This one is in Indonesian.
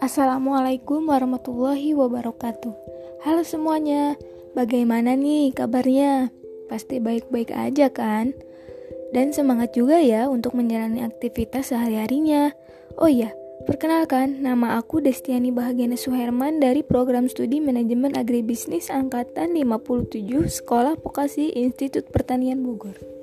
Assalamualaikum warahmatullahi wabarakatuh. Halo semuanya, bagaimana nih kabarnya? Pasti baik-baik aja kan? Dan semangat juga ya untuk menjalani aktivitas sehari-harinya. Oh iya, perkenalkan nama aku Destiani Bahagiana Suherman dari Program Studi Manajemen Agribisnis Angkatan 57 Sekolah Vokasi Institut Pertanian Bogor.